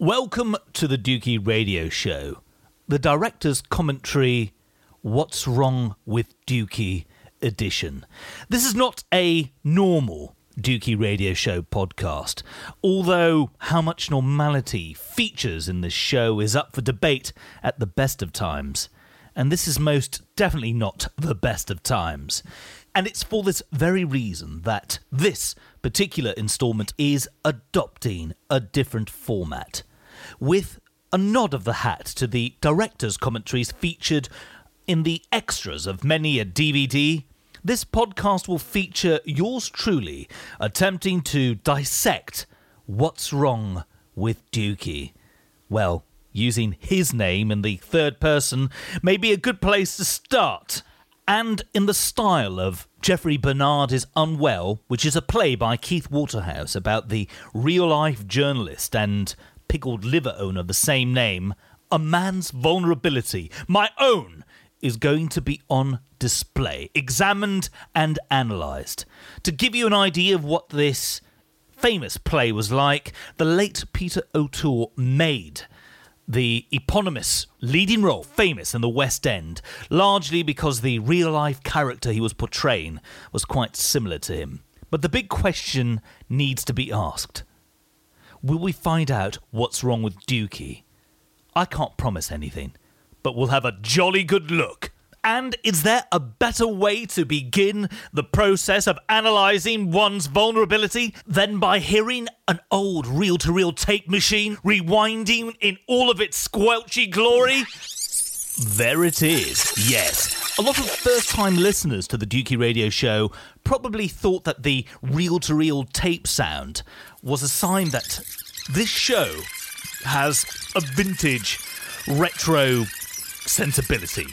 Welcome to the Dukey Radio Show. The director's commentary What's Wrong with Dukey edition. This is not a normal Dukey Radio Show podcast, although how much normality features in this show is up for debate at the best of times. And this is most definitely not the best of times. And it's for this very reason that this particular instalment is adopting a different format with a nod of the hat to the director's commentaries featured in the extras of many a DVD. This podcast will feature yours truly attempting to dissect what's wrong with Dukey. Well, using his name in the third person may be a good place to start. And in the style of Jeffrey Bernard is Unwell, which is a play by Keith Waterhouse about the real life journalist and pickled liver owner the same name, a man's vulnerability, my own, is going to be on display, examined and analysed. To give you an idea of what this famous play was like, the late Peter O'Toole made the eponymous leading role famous in the West End, largely because the real life character he was portraying was quite similar to him. But the big question needs to be asked Will we find out what's wrong with Dukey? I can't promise anything, but we'll have a jolly good look. And is there a better way to begin the process of analysing one's vulnerability than by hearing an old reel to reel tape machine rewinding in all of its squelchy glory? There it is, yes. A lot of first time listeners to the Dukey Radio Show probably thought that the reel to reel tape sound was a sign that this show has a vintage retro sensibility.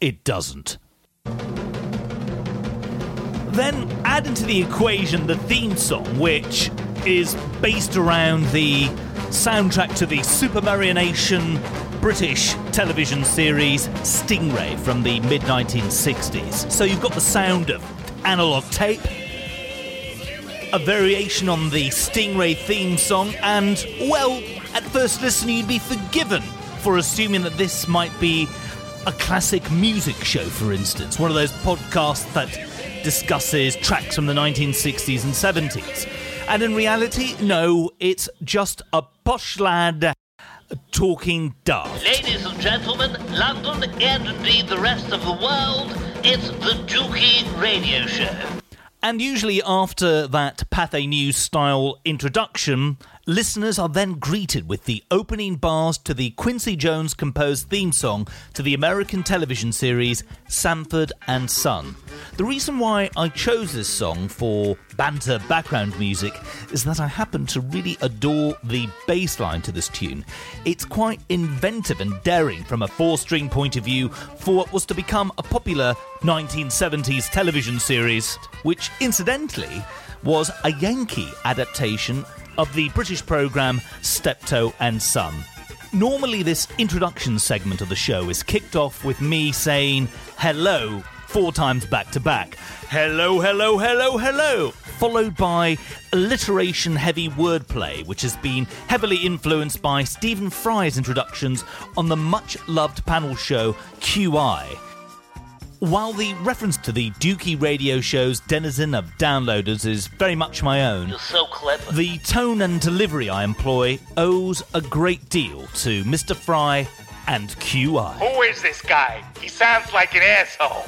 It doesn't. Then add into the equation the theme song, which is based around the soundtrack to the Supermarionation British television series Stingray from the mid 1960s. So you've got the sound of analog tape, a variation on the Stingray theme song, and, well, at first listen, you'd be forgiven for assuming that this might be a classic music show, for instance, one of those podcasts that discusses tracks from the 1960s and 70s. And in reality, no, it's just a posh lad talking daft. Ladies and gentlemen, London and indeed the rest of the world, it's the Dukey Radio Show. And usually, after that Pathé News style introduction, listeners are then greeted with the opening bars to the Quincy Jones composed theme song to the American television series Sanford and Son. The reason why I chose this song for banter background music is that I happen to really adore the bass line to this tune. It's quite inventive and daring from a four string point of view for what was to become a popular 1970s television series, which incidentally was a Yankee adaptation of the British programme Steptoe and Son. Normally, this introduction segment of the show is kicked off with me saying hello four times back to back. Hello, hello, hello, hello. Followed by alliteration heavy wordplay, which has been heavily influenced by Stephen Fry's introductions on the much loved panel show QI. While the reference to the Dukey radio show's denizen of downloaders is very much my own, You're so clever. the tone and delivery I employ owes a great deal to Mr. Fry and QI. Who is this guy? He sounds like an asshole.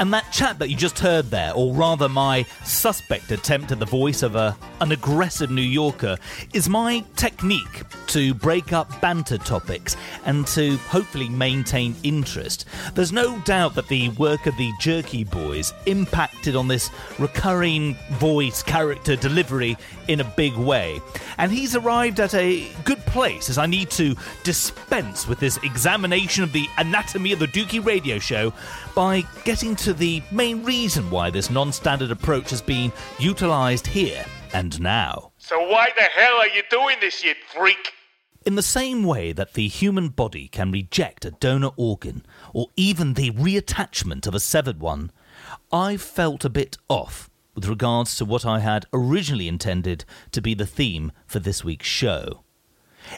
And that chat that you just heard there, or rather my suspect attempt at the voice of a, an aggressive New Yorker, is my technique to break up banter topics and to hopefully maintain interest. There's no doubt that the work of the Jerky Boys impacted on this recurring voice character delivery in a big way. And he's arrived at a good place as I need to dispense with this examination of the anatomy of the Dukey radio show by getting to the main reason why this non standard approach has been utilized here and now. So why the hell are you doing this, you freak? In the same way that the human body can reject a donor organ, or even the reattachment of a severed one, I felt a bit off with regards to what I had originally intended to be the theme for this week's show.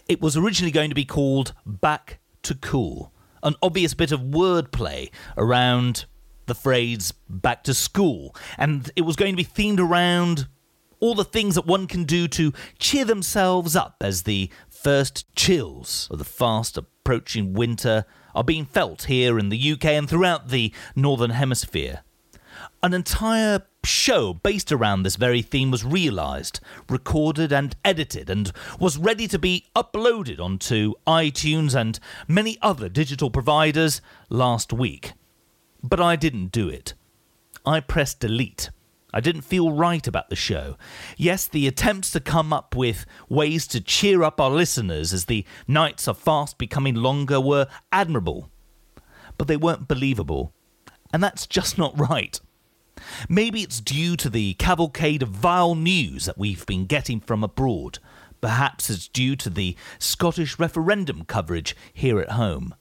It was originally going to be called Back to Cool, an obvious bit of wordplay around the phrase back to school, and it was going to be themed around all the things that one can do to cheer themselves up as the first chills of the fast approaching winter are being felt here in the UK and throughout the Northern Hemisphere. An entire show based around this very theme was realised, recorded, and edited, and was ready to be uploaded onto iTunes and many other digital providers last week. But I didn't do it. I pressed delete. I didn't feel right about the show. Yes, the attempts to come up with ways to cheer up our listeners as the nights are fast becoming longer were admirable. But they weren't believable. And that's just not right. Maybe it's due to the cavalcade of vile news that we've been getting from abroad. Perhaps it's due to the Scottish referendum coverage here at home.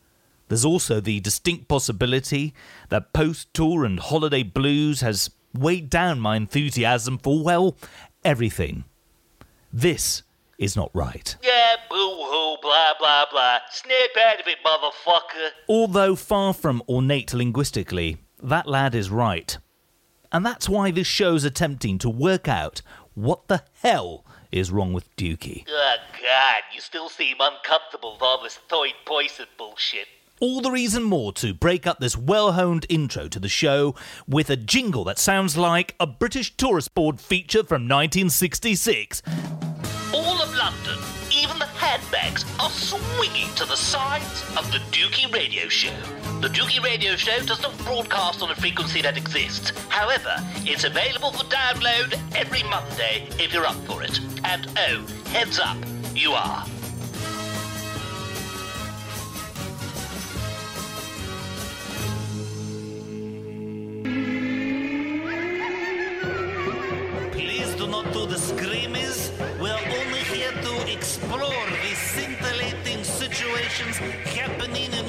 There's also the distinct possibility that post tour and holiday blues has weighed down my enthusiasm for, well, everything. This is not right. Yeah, boo hoo, blah blah blah. Snap out of it, motherfucker. Although far from ornate linguistically, that lad is right. And that's why this show's attempting to work out what the hell is wrong with Dukey. Oh god, you still seem uncomfortable with all this Thoid poison bullshit. All the reason more to break up this well honed intro to the show with a jingle that sounds like a British tourist board feature from 1966. All of London, even the handbags, are swinging to the sides of the Dukey Radio Show. The Dukey Radio Show does not broadcast on a frequency that exists. However, it's available for download every Monday if you're up for it. And oh, heads up, you are. Situations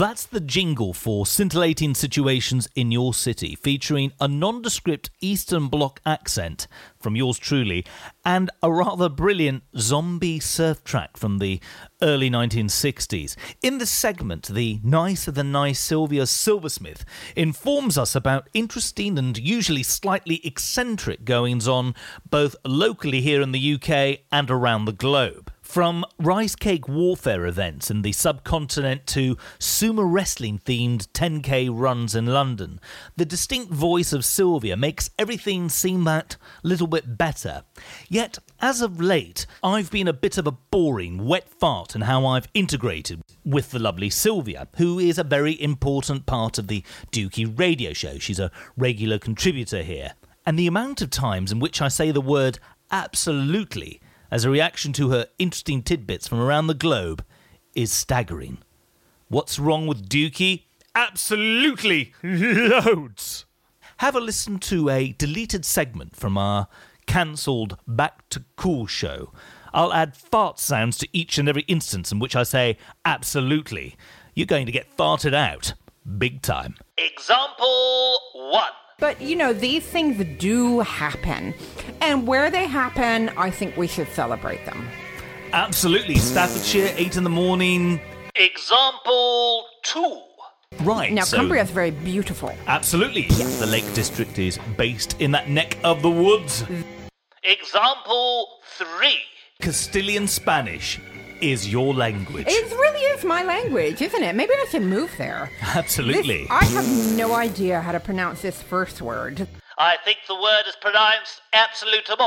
That's the jingle for scintillating situations in your city, featuring a nondescript Eastern Bloc accent from yours truly and a rather brilliant zombie surf track from the early 1960s. In this segment, the nicer than nice Sylvia Silversmith informs us about interesting and usually slightly eccentric goings on both locally here in the UK and around the globe. From rice cake warfare events in the subcontinent to sumo wrestling themed 10k runs in London, the distinct voice of Sylvia makes everything seem that little bit better. Yet, as of late, I've been a bit of a boring wet fart in how I've integrated with the lovely Sylvia, who is a very important part of the Dukey radio show. She's a regular contributor here. And the amount of times in which I say the word absolutely as a reaction to her interesting tidbits from around the globe is staggering. What's wrong with Dukey? Absolutely loads. Have a listen to a deleted segment from our cancelled Back to Cool show. I'll add fart sounds to each and every instance in which I say absolutely. You're going to get farted out. Big time. Example one. But you know, these things do happen. And where they happen, I think we should celebrate them. Absolutely. Staffordshire, 8 in the morning. Example two. Right. Now, so- Cumbria is very beautiful. Absolutely. The Lake District is based in that neck of the woods. Example three. Castilian Spanish is your language. It really is my language, isn't it? Maybe I should move there. Absolutely. This- I have no idea how to pronounce this first word. I think the word is pronounced absolutement.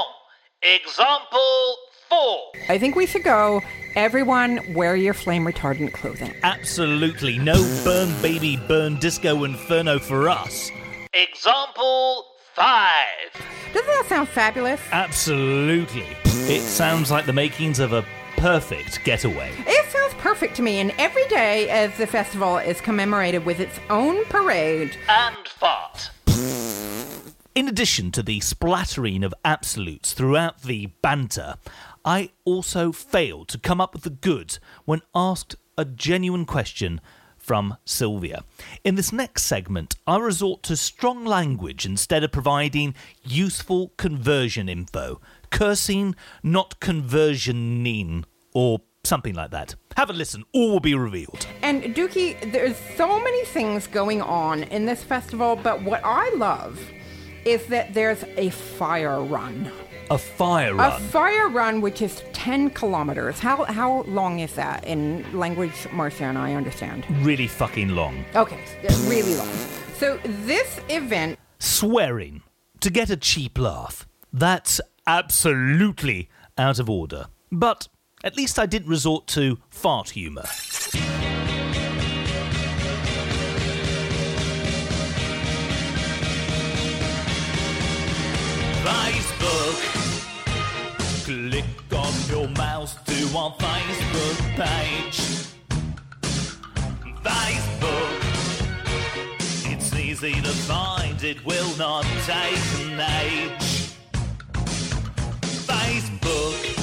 Example four. I think we should go. Everyone, wear your flame retardant clothing. Absolutely. No burn baby burn disco inferno for us. Example five. Doesn't that sound fabulous? Absolutely. It sounds like the makings of a perfect getaway. It sounds perfect to me, and every day as the festival is commemorated with its own parade. And fart. In addition to the splattering of absolutes throughout the banter, I also failed to come up with the goods when asked a genuine question from Sylvia. In this next segment, I resort to strong language instead of providing useful conversion info. Cursing, not conversioning, or something like that. Have a listen, all will be revealed. And Dukey, there's so many things going on in this festival, but what I love is that there's a fire run. A fire A run. fire run, which is 10 kilometers. How, how long is that in language Marcia and I understand? really fucking long. Okay, really long. So this event Swearing to get a cheap laugh. That's absolutely out of order. But at least I didn't resort to fart humour. Facebook. Click on your mouse to our Facebook page. Facebook. It's easy to find, it will not take an age. Facebook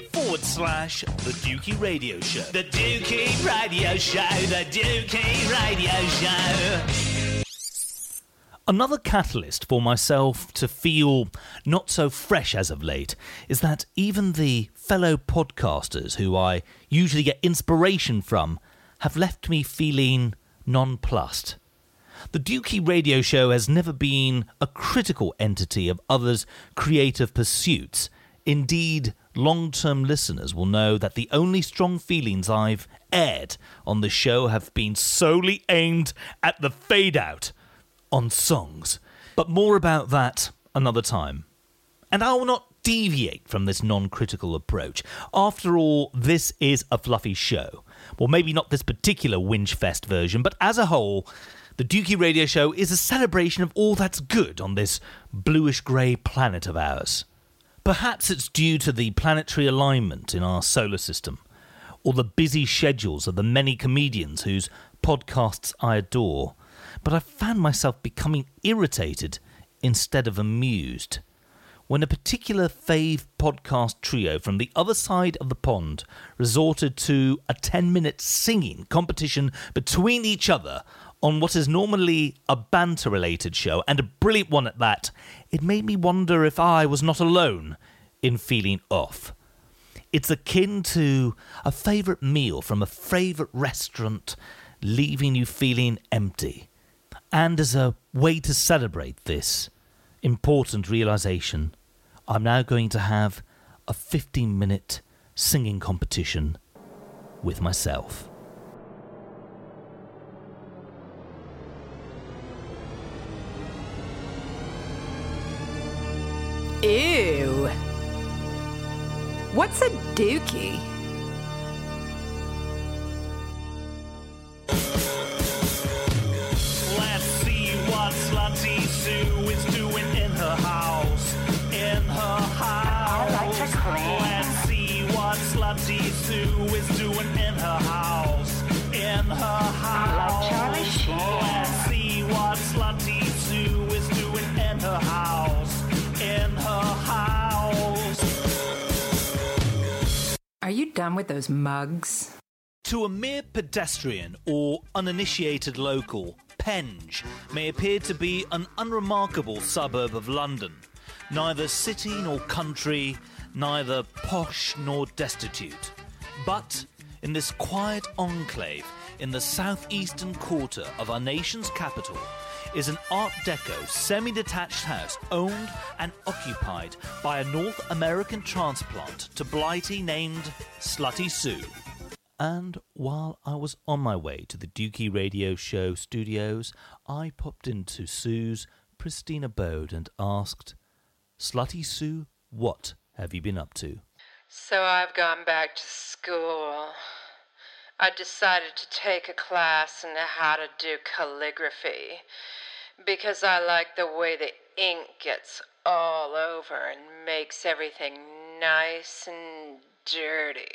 forward slash the Dukey Radio Show. The Dukey Radio Show, the Dukey Radio Show. Another catalyst for myself to feel not so fresh as of late is that even the fellow podcasters who I usually get inspiration from have left me feeling nonplussed. The Dukey radio show has never been a critical entity of others' creative pursuits. Indeed, long term listeners will know that the only strong feelings I've aired on the show have been solely aimed at the fade out on songs. But more about that another time. And I will not deviate from this non critical approach. After all, this is a fluffy show. Well, maybe not this particular whinge-fest version, but as a whole, the Dukey Radio Show is a celebration of all that's good on this bluish grey planet of ours. Perhaps it's due to the planetary alignment in our solar system, or the busy schedules of the many comedians whose podcasts I adore, but I found myself becoming irritated instead of amused when a particular fave podcast trio from the other side of the pond resorted to a 10 minute singing competition between each other on what is normally a banter related show, and a brilliant one at that, it made me wonder if I was not alone in feeling off. It's akin to a favourite meal from a favourite restaurant leaving you feeling empty. And as a way to celebrate this important realization, I'm now going to have a 15 minute singing competition with myself. Ew. What's a dookie? Let's see what Slutty Sue is doing in her house. In her house. Let's see what Slutty Sue is doing in her house. In her done with those mugs? To a mere pedestrian or uninitiated local, Penge may appear to be an unremarkable suburb of London, neither city nor country, neither posh nor destitute. But in this quiet enclave in the southeastern quarter of our nation's capital is an Art Deco semi detached house owned and occupied by a North American transplant to Blighty named Slutty Sue. And while I was on my way to the Dukey Radio Show studios, I popped into Sue's pristine abode and asked, Slutty Sue, what have you been up to? So I've gone back to school. I decided to take a class in how to do calligraphy Because I like the way the ink gets all over and makes everything nice and dirty.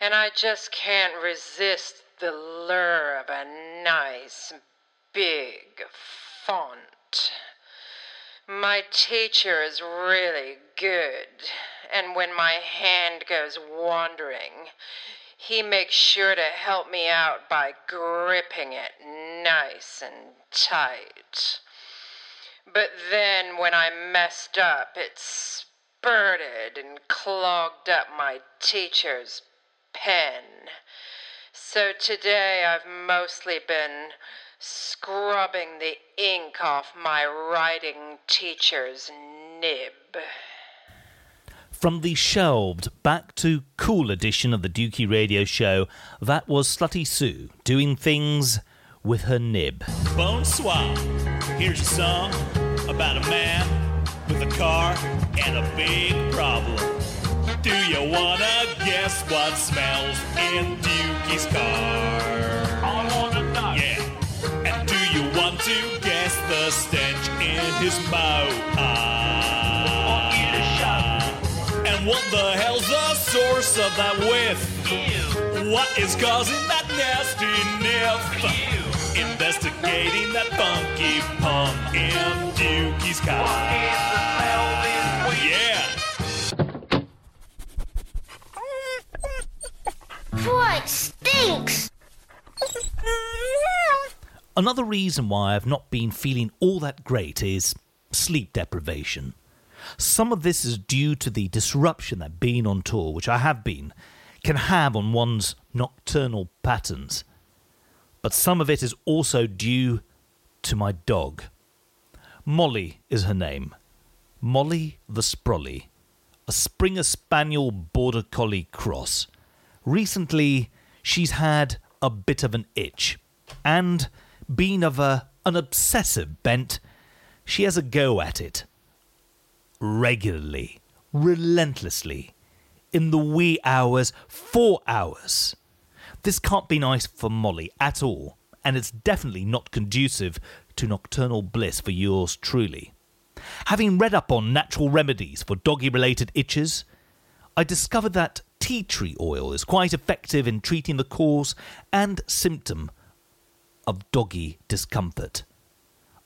And I just can't resist the lure of a nice, big font. My teacher is really good, and when my hand goes wandering, he makes sure to help me out by gripping it nice and tight. But then when I messed up, it spurted and clogged up my teacher's pen. So today I've mostly been scrubbing the ink off my writing teacher's nib. From the shelved back to cool edition of the Dukey Radio Show, that was Slutty Sue doing things with her nib. Bonsoir. Here's a song about a man with a car and a big problem. Do you wanna guess what smells in Dukey's car? I wanna know. Yeah. And do you want to guess the stench in his motor? And what the hell's the source of that whiff? What is causing that nasty niff? Investigating that funky pun in Dukey's car. Yeah. Boy, it stinks! Another reason why I've not been feeling all that great is sleep deprivation. Some of this is due to the disruption that being on tour, which I have been, can have on one's nocturnal patterns. But some of it is also due to my dog. Molly is her name. Molly the Sprolly, a Springer Spaniel Border Collie cross. Recently, she's had a bit of an itch, and being of a, an obsessive bent, she has a go at it regularly, relentlessly, in the wee hours, four hours. This can't be nice for Molly at all, and it's definitely not conducive to nocturnal bliss for yours truly. Having read up on natural remedies for doggy related itches, I discovered that tea tree oil is quite effective in treating the cause and symptom of doggy discomfort.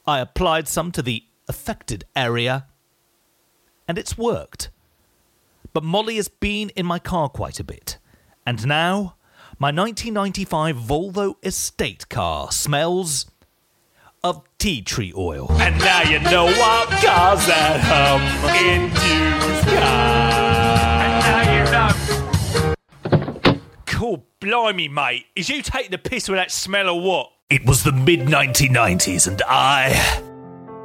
I applied some to the affected area and it's worked. But Molly has been in my car quite a bit, and now my 1995 Volvo estate car smells of tea tree oil. And now you know what cars that hum in Dukey's car. And now you know. Cool, blimey, mate. Is you taking the piss with that smell or what? It was the mid 1990s, and I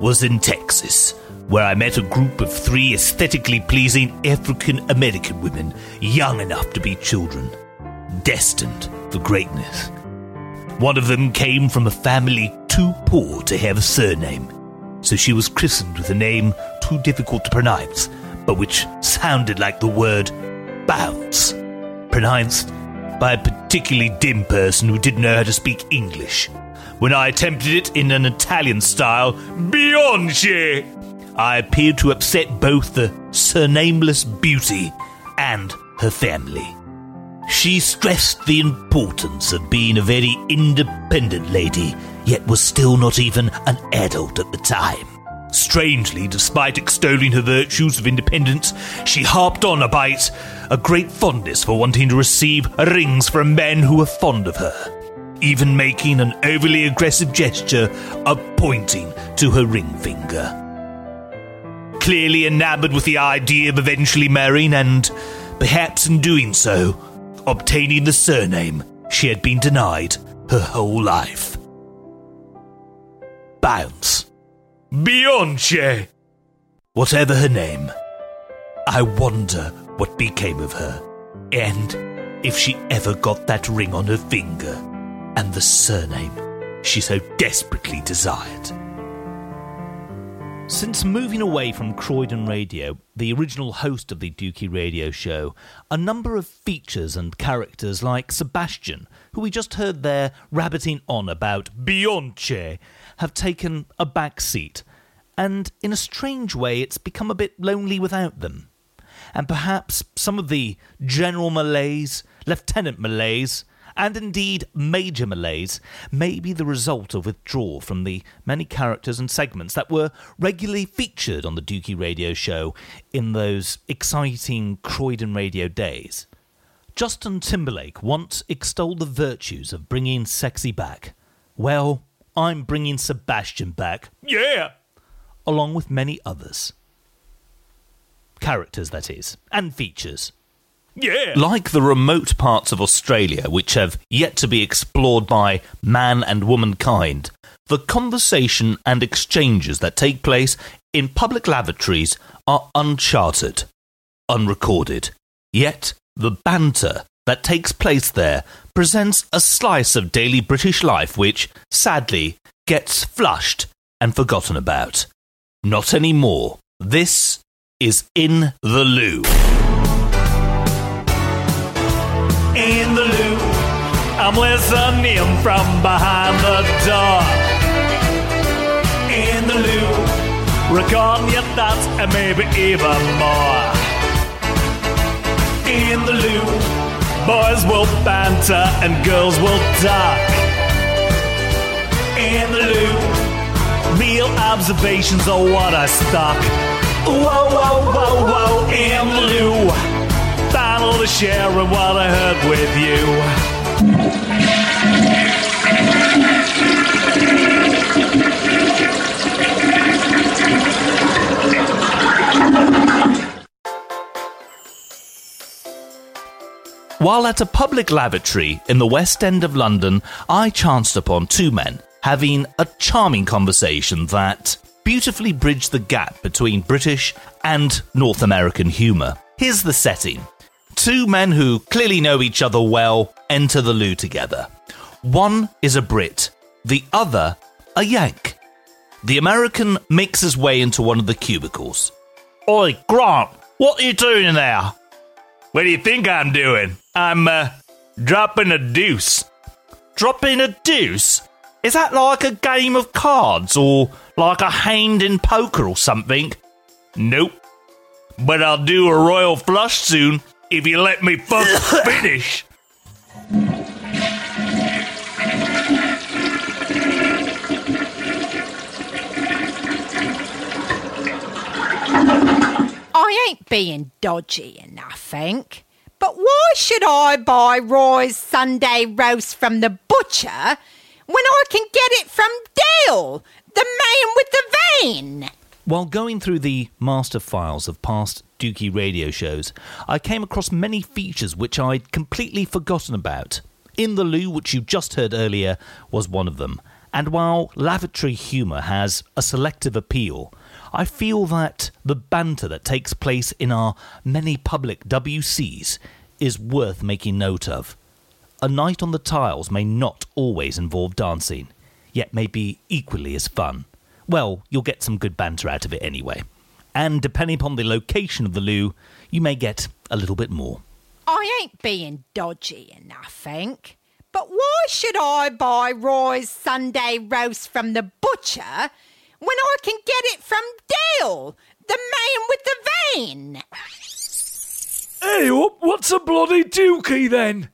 was in Texas, where I met a group of three aesthetically pleasing African American women, young enough to be children, destined for greatness. One of them came from a family too poor to have a surname, so she was christened with a name too difficult to pronounce, but which sounded like the word bounce, pronounced by a particularly dim person who didn't know how to speak English. When I attempted it in an Italian style, Beyonce, I appeared to upset both the surnameless beauty and her family. She stressed the importance of being a very independent lady, yet was still not even an adult at the time. Strangely, despite extolling her virtues of independence, she harped on about a great fondness for wanting to receive rings from men who were fond of her, even making an overly aggressive gesture of pointing to her ring finger. Clearly enamored with the idea of eventually marrying and, perhaps in doing so, obtaining the surname she had been denied her whole life. Bounce. Beyonce. Whatever her name, I wonder what became of her, and if she ever got that ring on her finger and the surname she so desperately desired. Since moving away from Croydon Radio, the original host of the Dukey Radio Show, a number of features and characters like Sebastian, who we just heard there rabbiting on about Beyonce, have taken a back seat. And in a strange way, it's become a bit lonely without them. And perhaps some of the General malaise, Lieutenant malaise, and indeed major malaise may be the result of withdrawal from the many characters and segments that were regularly featured on the Dukey radio show in those exciting Croydon radio days. Justin Timberlake once extolled the virtues of bringing sexy back. Well, I'm bringing Sebastian back. Yeah. Along with many others. Characters, that is, and features. Yeah. Like the remote parts of Australia, which have yet to be explored by man and womankind, the conversation and exchanges that take place in public lavatories are uncharted, unrecorded. Yet, the banter that takes place there presents a slice of daily British life which, sadly, gets flushed and forgotten about. Not anymore. This is In the Loo. In the loo. I'm listening from behind the door. In the loo, recording your thoughts and maybe even more. In the loo, boys will banter and girls will talk. In the loo, real observations are what I stock. Whoa, whoa, whoa, whoa, in the loo what I heard with you. While at a public lavatory in the West End of London, I chanced upon two men having a charming conversation that beautifully bridged the gap between British and North American humour. Here's the setting two men who clearly know each other well enter the loo together. One is a Brit, the other a Yank. The American makes his way into one of the cubicles. Oi, Grant, what are you doing in there? What do you think I'm doing? I'm, uh, dropping a deuce. Dropping a deuce? Is that like a game of cards or like a hand in poker or something? Nope. But I'll do a royal flush soon if you let me fuck finish. I ain't being dodgy enough, think. But why should I buy Roy's Sunday roast from the butcher when I can get it from Dale, the man with the vein? While going through the master files of past Dukey radio shows, I came across many features which I'd completely forgotten about. In the Loo, which you just heard earlier, was one of them. And while lavatory humour has a selective appeal, I feel that the banter that takes place in our many public WCs is worth making note of. A night on the tiles may not always involve dancing, yet may be equally as fun. Well, you'll get some good banter out of it anyway. And depending upon the location of the loo, you may get a little bit more. I ain't being dodgy enough, think. But why should I buy Roy's Sunday roast from the butcher when I can get it from Dale, the man with the vein? Hey, what's a bloody dookie then?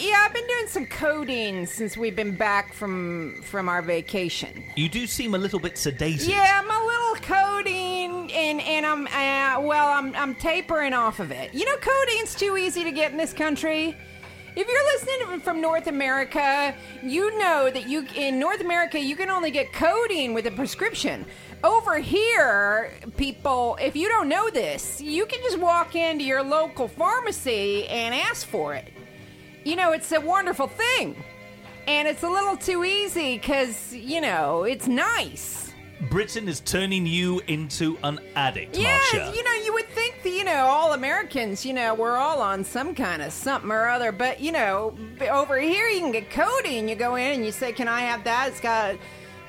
Yeah, I've been doing some codeine since we've been back from from our vacation. You do seem a little bit sedated. Yeah, I'm a little codeine, and and I'm uh, well, I'm I'm tapering off of it. You know, codeine's too easy to get in this country. If you're listening from North America, you know that you in North America you can only get codeine with a prescription. Over here, people, if you don't know this, you can just walk into your local pharmacy and ask for it. You know, it's a wonderful thing. And it's a little too easy because, you know, it's nice. Britain is turning you into an addict, Yeah, Marcia. you know, you would think that, you know, all Americans, you know, we're all on some kind of something or other. But, you know, over here you can get codeine. You go in and you say, Can I have that? It's got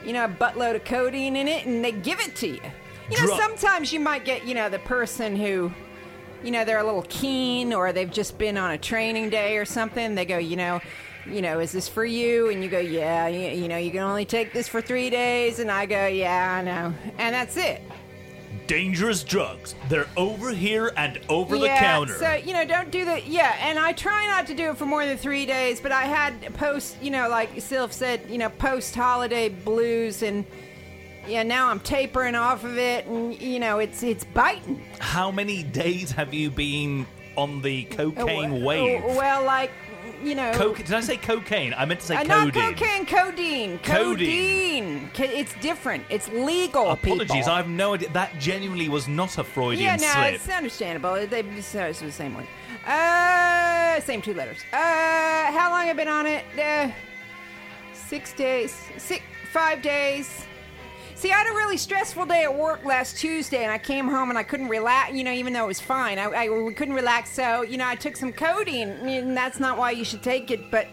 you know, a buttload of codeine in it, and they give it to you. You know, sometimes you might get, you know, the person who, you know, they're a little keen or they've just been on a training day or something. They go, you know, you know, is this for you? And you go, yeah, you, you know, you can only take this for three days. And I go, yeah, I know. And that's it. Dangerous drugs. They're over here and over the yeah, counter. So you know, don't do that. Yeah, and I try not to do it for more than three days. But I had post, you know, like Sylph said, you know, post holiday blues, and yeah, now I'm tapering off of it, and you know, it's it's biting. How many days have you been on the cocaine Oh, wave? oh, well, like you know, Coca- did I say cocaine? I meant to say uh, not cocaine, codeine, Codeine. codeine. It's different. It's legal. Apologies, people. I have no idea. That genuinely was not a Freudian Yeah, no, slip. it's understandable. They so it's the same word. Uh, same two letters. Uh, how long have I been on it? Uh, six days. Six, five days. See, I had a really stressful day at work last Tuesday, and I came home and I couldn't relax. You know, even though it was fine, I, I we couldn't relax. So, you know, I took some codeine, and that's not why you should take it. But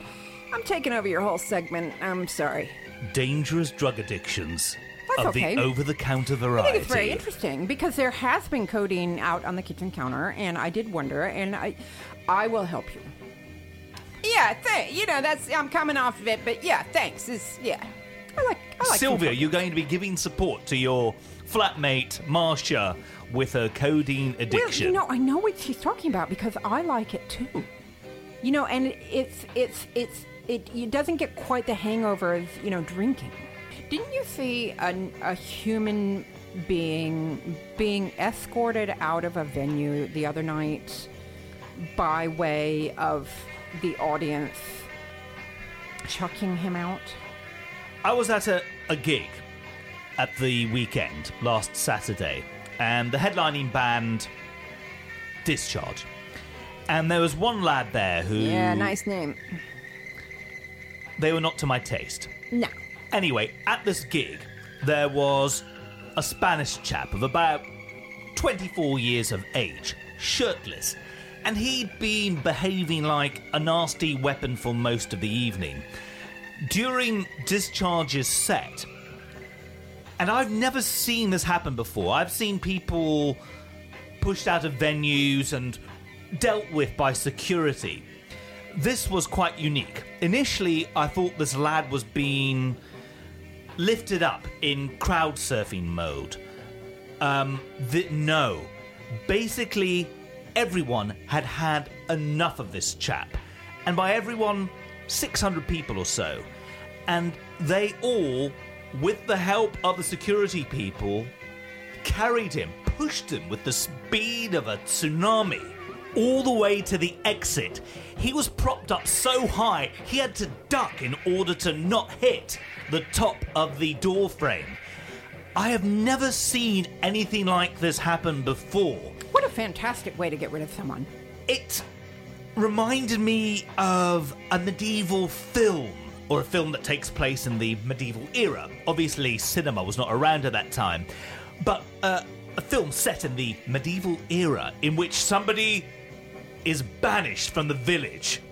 I'm taking over your whole segment. I'm sorry. Dangerous drug addictions That's of okay. the over-the-counter variety. I think it's very interesting because there has been codeine out on the kitchen counter, and I did wonder, and I, I will help you. Yeah, th- you know that's I'm coming off of it, but yeah, thanks. Is yeah, I like I like Sylvia, you're going to be giving support to your flatmate Marcia with her codeine Well, addiction. you know, I know what she's talking about because I like it too. You know, and it's it's it's it, it doesn't get quite the hangover of you know drinking. Didn't you see a, a human being being escorted out of a venue the other night by way of the audience chucking him out? I was at a, a gig at the weekend last Saturday, and the headlining band Discharge. And there was one lad there who Yeah, nice name. they were not to my taste. No. Anyway, at this gig, there was a Spanish chap of about 24 years of age, shirtless, and he'd been behaving like a nasty weapon for most of the evening. During Discharge's set, and I've never seen this happen before, I've seen people pushed out of venues and dealt with by security. This was quite unique. Initially, I thought this lad was being lifted up in crowd surfing mode. Um, th- no. Basically, everyone had had enough of this chap. And by everyone, 600 people or so. And they all, with the help of the security people, carried him, pushed him with the speed of a tsunami all the way to the exit. He was propped up so high he had to duck in order to not hit the top of the door frame. I have never seen anything like this happen before. What a fantastic way to get rid of someone. It reminded me of a medieval film, or a film that takes place in the medieval era. Obviously, cinema was not around at that time, but uh, a film set in the medieval era in which somebody is banished from the village.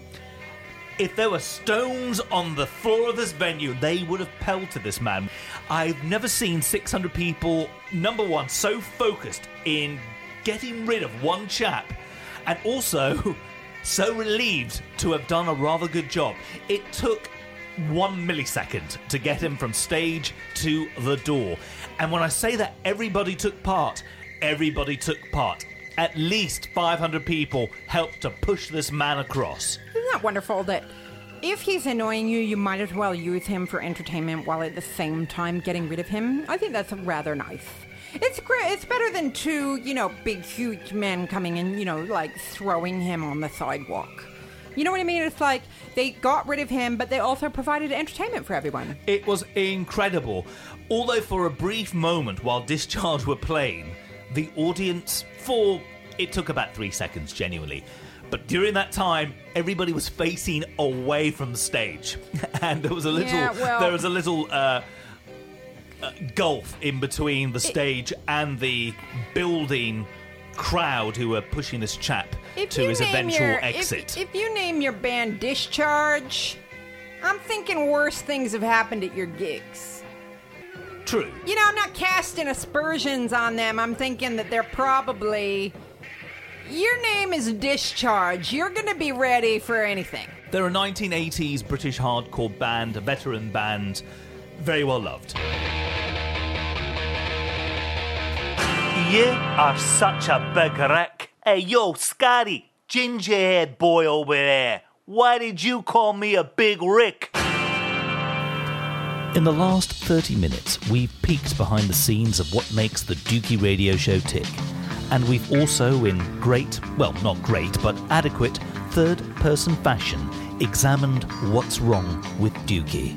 If there were stones on the floor of this venue, they would have pelted this man. I've never seen 600 people, number one, so focused in getting rid of one chap, and also so relieved to have done a rather good job. It took one millisecond to get him from stage to the door. And when I say that everybody took part, everybody took part. At least 500 people helped to push this man across. Isn't that wonderful that if he's annoying you, you might as well use him for entertainment while at the same time getting rid of him? I think that's rather nice. It's great. It's better than two, you know, big, huge men coming and, you know, like throwing him on the sidewalk. You know what I mean? It's like they got rid of him, but they also provided entertainment for everyone. It was incredible. Although, for a brief moment while Discharge were playing, the audience, for it took about three seconds, genuinely. But during that time, everybody was facing away from the stage, and there was a little, Yeah, well- there was a little uh, uh, gulf in between the stage and the building crowd who were pushing this chap If to you his name eventual your- if- exit. If, you name your band Discharge, I'm thinking worse things have happened at your gigs. True. You know, I'm not casting aspersions on them. I'm thinking that they're probably. Your name is Discharge. You're going to be ready for anything. They're a 1980s British hardcore band, a veteran band, very well loved. You are such a big rick. Hey, yo, Scotty, gingerhead boy over there. Why did you call me a big rick? In the last 30 minutes, we've peeked behind the scenes of what makes the Dukey radio show tick. And we've also, in great, well, not great, but adequate third person fashion, examined what's wrong with Dukey.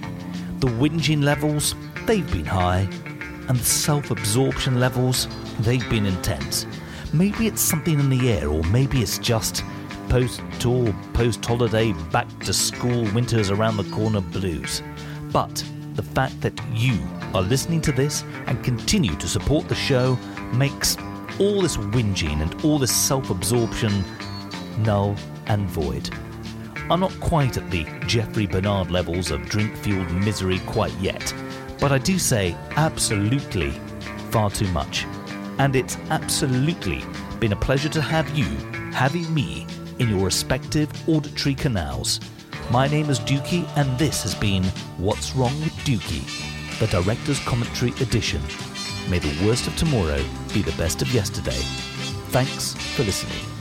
The whinging levels, they've been high, and the self absorption levels, they've been intense. Maybe it's something in the air, or maybe it's just post tour, post holiday, back to school, winters around the corner blues. But the fact that you are listening to this and continue to support the show makes all this whinging and all this self absorption null and void. I'm not quite at the Jeffrey Bernard levels of drink fueled misery quite yet, but I do say absolutely far too much. And it's absolutely been a pleasure to have you having me in your respective auditory canals. My name is Dukey, and this has been What's Wrong with Dukey, the Director's Commentary Edition. May the worst of tomorrow be the best of yesterday. Thanks for listening.